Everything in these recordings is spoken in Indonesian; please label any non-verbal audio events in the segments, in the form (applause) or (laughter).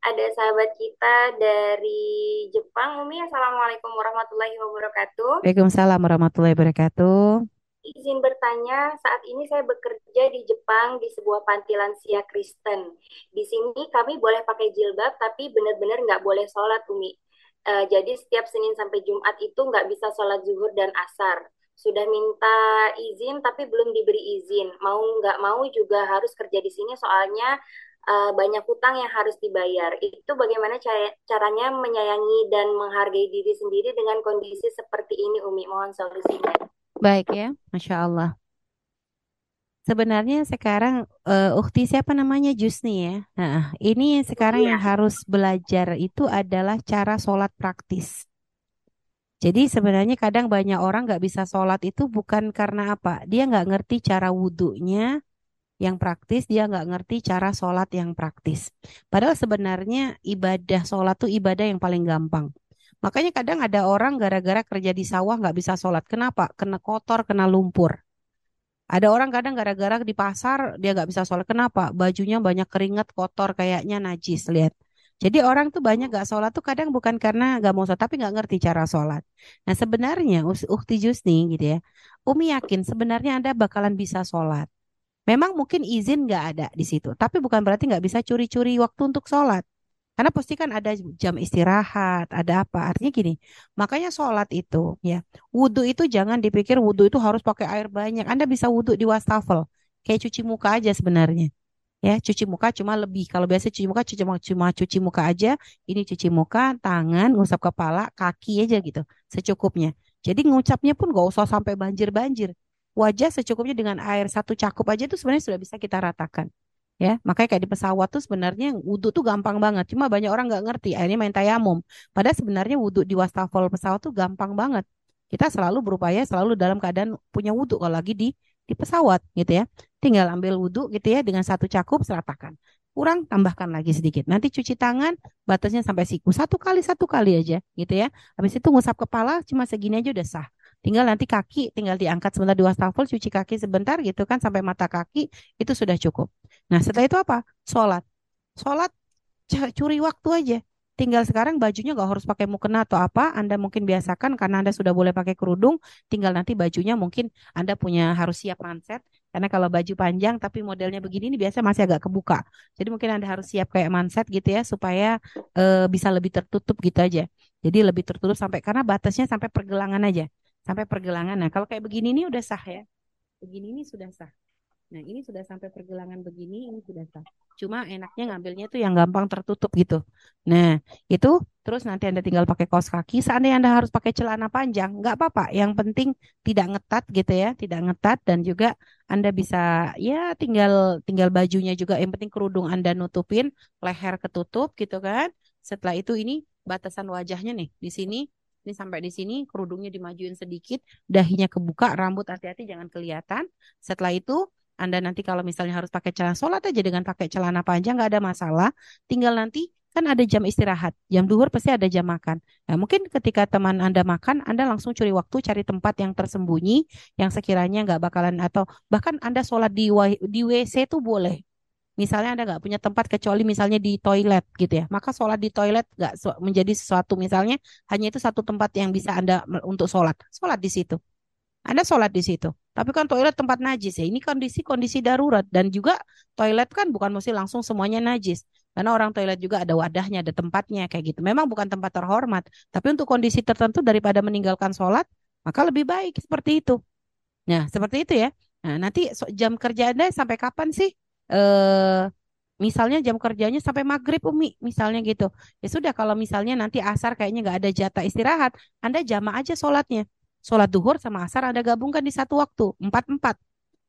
ada sahabat kita dari Jepang. Umi, Assalamualaikum warahmatullahi wabarakatuh. Waalaikumsalam warahmatullahi wabarakatuh. Izin bertanya, saat ini saya bekerja di Jepang di sebuah panti lansia Kristen. Di sini kami boleh pakai jilbab, tapi benar-benar nggak boleh sholat, Umi. Eh, jadi setiap Senin sampai Jumat itu nggak bisa sholat zuhur dan asar. Sudah minta izin, tapi belum diberi izin. Mau nggak mau juga harus kerja di sini, soalnya eh, banyak hutang yang harus dibayar. Itu bagaimana cara- caranya menyayangi dan menghargai diri sendiri dengan kondisi seperti ini, Umi? Mohon solusinya. Baik ya, Masya Allah. Sebenarnya sekarang eh, Ukti siapa namanya Jusni ya. Nah, ini sekarang yang Iya. harus belajar itu adalah cara sholat praktis. Jadi sebenarnya kadang banyak orang nggak bisa sholat itu bukan karena apa? Dia nggak ngerti cara wudhunya yang praktis, dia nggak ngerti cara sholat yang praktis. Padahal sebenarnya ibadah sholat tuh ibadah yang paling gampang. Makanya kadang ada orang gara-gara kerja di sawah nggak bisa sholat. Kenapa? Kena kotor, kena lumpur. Ada orang kadang gara-gara di pasar dia nggak bisa sholat. Kenapa? Bajunya banyak keringat, kotor, kayaknya najis. Lihat. Jadi orang tuh banyak gak sholat tuh kadang bukan karena gak mau sholat, tapi nggak ngerti cara sholat. Nah sebenarnya Ukti Jusni gitu ya, Umi yakin sebenarnya Anda bakalan bisa sholat. Memang mungkin izin nggak ada di situ, tapi bukan berarti nggak bisa curi-curi waktu untuk sholat. Karena pasti kan ada jam istirahat, ada apa. Artinya gini, makanya sholat itu ya, wudhu itu jangan dipikir wudhu itu harus pakai air banyak. Anda bisa wudhu di wastafel, kayak cuci muka aja sebenarnya. Ya, cuci muka cuma lebih. Kalau biasa cuci muka cuma cuma cuci muka aja, ini cuci muka, tangan, ngusap kepala, kaki aja gitu, secukupnya. Jadi ngucapnya pun gak usah sampai banjir-banjir. Wajah secukupnya dengan air satu cakup aja itu sebenarnya sudah bisa kita ratakan. Ya, makanya kayak di pesawat tuh sebenarnya wudhu tuh gampang banget. Cuma banyak orang nggak ngerti. Akhirnya main tayamum. Padahal sebenarnya wudhu di wastafel pesawat tuh gampang banget. Kita selalu berupaya selalu dalam keadaan punya wudhu kalau lagi di di pesawat gitu ya. Tinggal ambil wudhu gitu ya dengan satu cakup seratakan. Kurang tambahkan lagi sedikit. Nanti cuci tangan batasnya sampai siku. Satu kali satu kali aja gitu ya. Habis itu ngusap kepala cuma segini aja udah sah. Tinggal nanti kaki tinggal diangkat sebentar di wastafel, cuci kaki sebentar gitu kan sampai mata kaki itu sudah cukup. Nah, setelah itu apa? Sholat. Sholat curi waktu aja. Tinggal sekarang bajunya nggak harus pakai mukena atau apa. Anda mungkin biasakan karena Anda sudah boleh pakai kerudung. Tinggal nanti bajunya mungkin Anda punya harus siap manset. Karena kalau baju panjang tapi modelnya begini ini biasa masih agak kebuka. Jadi mungkin Anda harus siap kayak manset gitu ya supaya eh, bisa lebih tertutup gitu aja. Jadi lebih tertutup sampai karena batasnya sampai pergelangan aja. Sampai pergelangan. Nah, kalau kayak begini ini udah sah ya. Begini ini sudah sah. Nah, ini sudah sampai pergelangan begini, ini sudah sah. Cuma enaknya ngambilnya tuh yang gampang tertutup gitu. Nah, itu terus nanti Anda tinggal pakai kaos kaki. Seandainya Anda harus pakai celana panjang, nggak apa-apa. Yang penting tidak ngetat gitu ya, tidak ngetat dan juga Anda bisa ya tinggal tinggal bajunya juga. Yang penting kerudung Anda nutupin, leher ketutup gitu kan. Setelah itu ini batasan wajahnya nih di sini. Ini sampai di sini kerudungnya dimajuin sedikit, dahinya kebuka, rambut hati-hati jangan kelihatan. Setelah itu anda nanti kalau misalnya harus pakai celana sholat aja dengan pakai celana panjang nggak ada masalah. Tinggal nanti kan ada jam istirahat. Jam duhur pasti ada jam makan. Nah, mungkin ketika teman Anda makan, Anda langsung curi waktu cari tempat yang tersembunyi yang sekiranya nggak bakalan atau bahkan Anda sholat di di WC tuh boleh. Misalnya Anda nggak punya tempat kecuali misalnya di toilet gitu ya. Maka sholat di toilet nggak menjadi sesuatu misalnya hanya itu satu tempat yang bisa Anda untuk sholat. Sholat di situ. Anda sholat di situ. Tapi kan toilet tempat najis ya. Ini kondisi-kondisi darurat. Dan juga toilet kan bukan mesti langsung semuanya najis. Karena orang toilet juga ada wadahnya, ada tempatnya kayak gitu. Memang bukan tempat terhormat. Tapi untuk kondisi tertentu daripada meninggalkan sholat, maka lebih baik seperti itu. Nah, seperti itu ya. Nah, nanti jam kerja Anda sampai kapan sih? Eh, misalnya jam kerjanya sampai maghrib, Umi. Misalnya gitu. Ya sudah, kalau misalnya nanti asar kayaknya nggak ada jatah istirahat, Anda jamaah aja sholatnya. Sholat duhur sama asar Anda gabungkan di satu waktu, empat-empat.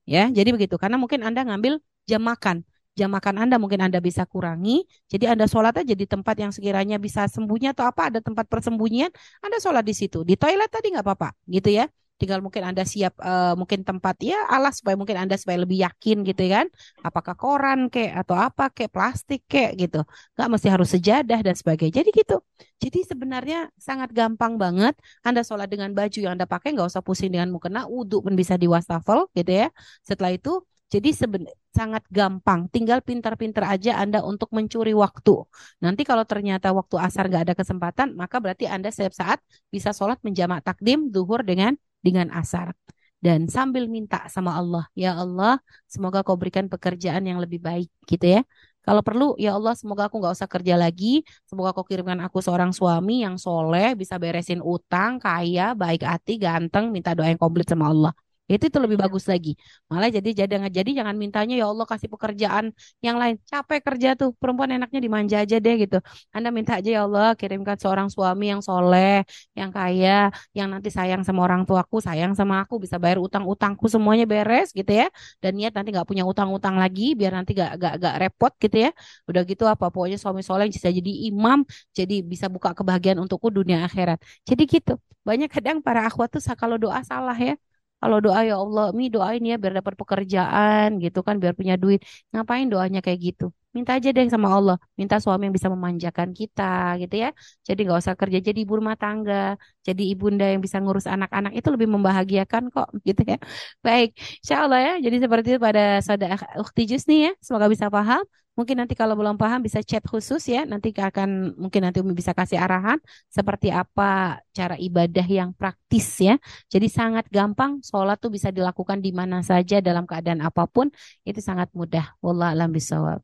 Ya, jadi begitu. Karena mungkin Anda ngambil jam makan. Jam makan Anda mungkin Anda bisa kurangi. Jadi Anda sholat aja di tempat yang sekiranya bisa sembunyi atau apa, ada tempat persembunyian, Anda sholat di situ. Di toilet tadi nggak apa-apa, gitu ya. Tinggal mungkin Anda siap eh, mungkin tempat ya alas supaya mungkin Anda supaya lebih yakin gitu kan. Apakah koran kek atau apa kek plastik kek gitu. Nggak mesti harus sejadah dan sebagainya. Jadi gitu. Jadi sebenarnya sangat gampang banget. Anda sholat dengan baju yang Anda pakai nggak usah pusing dengan mukena, wudhu pun bisa di wastafel gitu ya. Setelah itu Jadi sebenarnya sangat gampang, tinggal pintar-pintar aja Anda untuk mencuri waktu. Nanti kalau ternyata waktu asar nggak ada kesempatan, maka berarti Anda setiap saat bisa sholat menjamak takdim duhur dengan dengan asar. Dan sambil minta sama Allah, ya Allah, semoga kau berikan pekerjaan yang lebih baik, gitu ya. Kalau perlu, ya Allah, semoga aku nggak usah kerja lagi. Semoga kau kirimkan aku seorang suami yang soleh, bisa beresin utang, kaya, baik hati, ganteng, minta doa yang komplit sama Allah. Itu itu lebih bagus lagi. Malah jadi jadi jadi jangan mintanya ya Allah kasih pekerjaan yang lain. Capek kerja tuh. Perempuan enaknya dimanja aja deh gitu. Anda minta aja ya Allah kirimkan seorang suami yang soleh, yang kaya, yang nanti sayang sama orang tuaku, sayang sama aku, bisa bayar utang-utangku semuanya beres gitu ya. Dan niat nanti nggak punya utang-utang lagi biar nanti gak, gak, gak repot gitu ya. Udah gitu apa pokoknya suami soleh bisa jadi imam, jadi bisa buka kebahagiaan untukku dunia akhirat. Jadi gitu. Banyak kadang para akhwat tuh kalau doa salah ya. Kalau doa ya Allah, mi doain ya biar dapat pekerjaan gitu kan, biar punya duit. Ngapain doanya kayak gitu? Minta aja deh sama Allah, minta suami yang bisa memanjakan kita gitu ya. Jadi nggak usah kerja jadi ibu rumah tangga, jadi ibunda yang bisa ngurus anak-anak itu lebih membahagiakan kok (laughs) gitu ya. Baik, insya Allah ya. Jadi seperti itu pada saudara Ukti Jus nih ya, semoga bisa paham. Mungkin nanti kalau belum paham bisa chat khusus ya. Nanti akan mungkin nanti Umi bisa kasih arahan seperti apa cara ibadah yang praktis ya. Jadi sangat gampang. Sholat tuh bisa dilakukan di mana saja dalam keadaan apa pun. Itu sangat mudah. Wallah alam bisawab.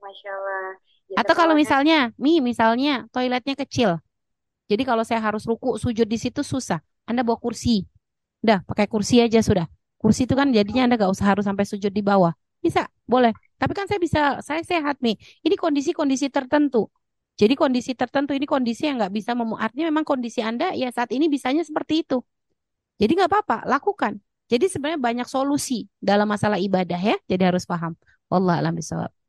Masya Allah. Ya, Atau kalau misalnya, Mi, misalnya toiletnya kecil. Jadi kalau saya harus ruku sujud di situ susah. Anda bawa kursi. Udah, pakai kursi aja sudah. Kursi itu kan jadinya Anda nggak usah harus sampai sujud di bawah. Bisa, boleh. Tapi kan saya bisa, saya sehat nih. Ini kondisi-kondisi tertentu. Jadi kondisi tertentu ini kondisi yang nggak bisa memu artinya memang kondisi Anda ya saat ini bisanya seperti itu. Jadi nggak apa-apa, lakukan. Jadi sebenarnya banyak solusi dalam masalah ibadah ya. Jadi harus paham. Allah alam bisawab.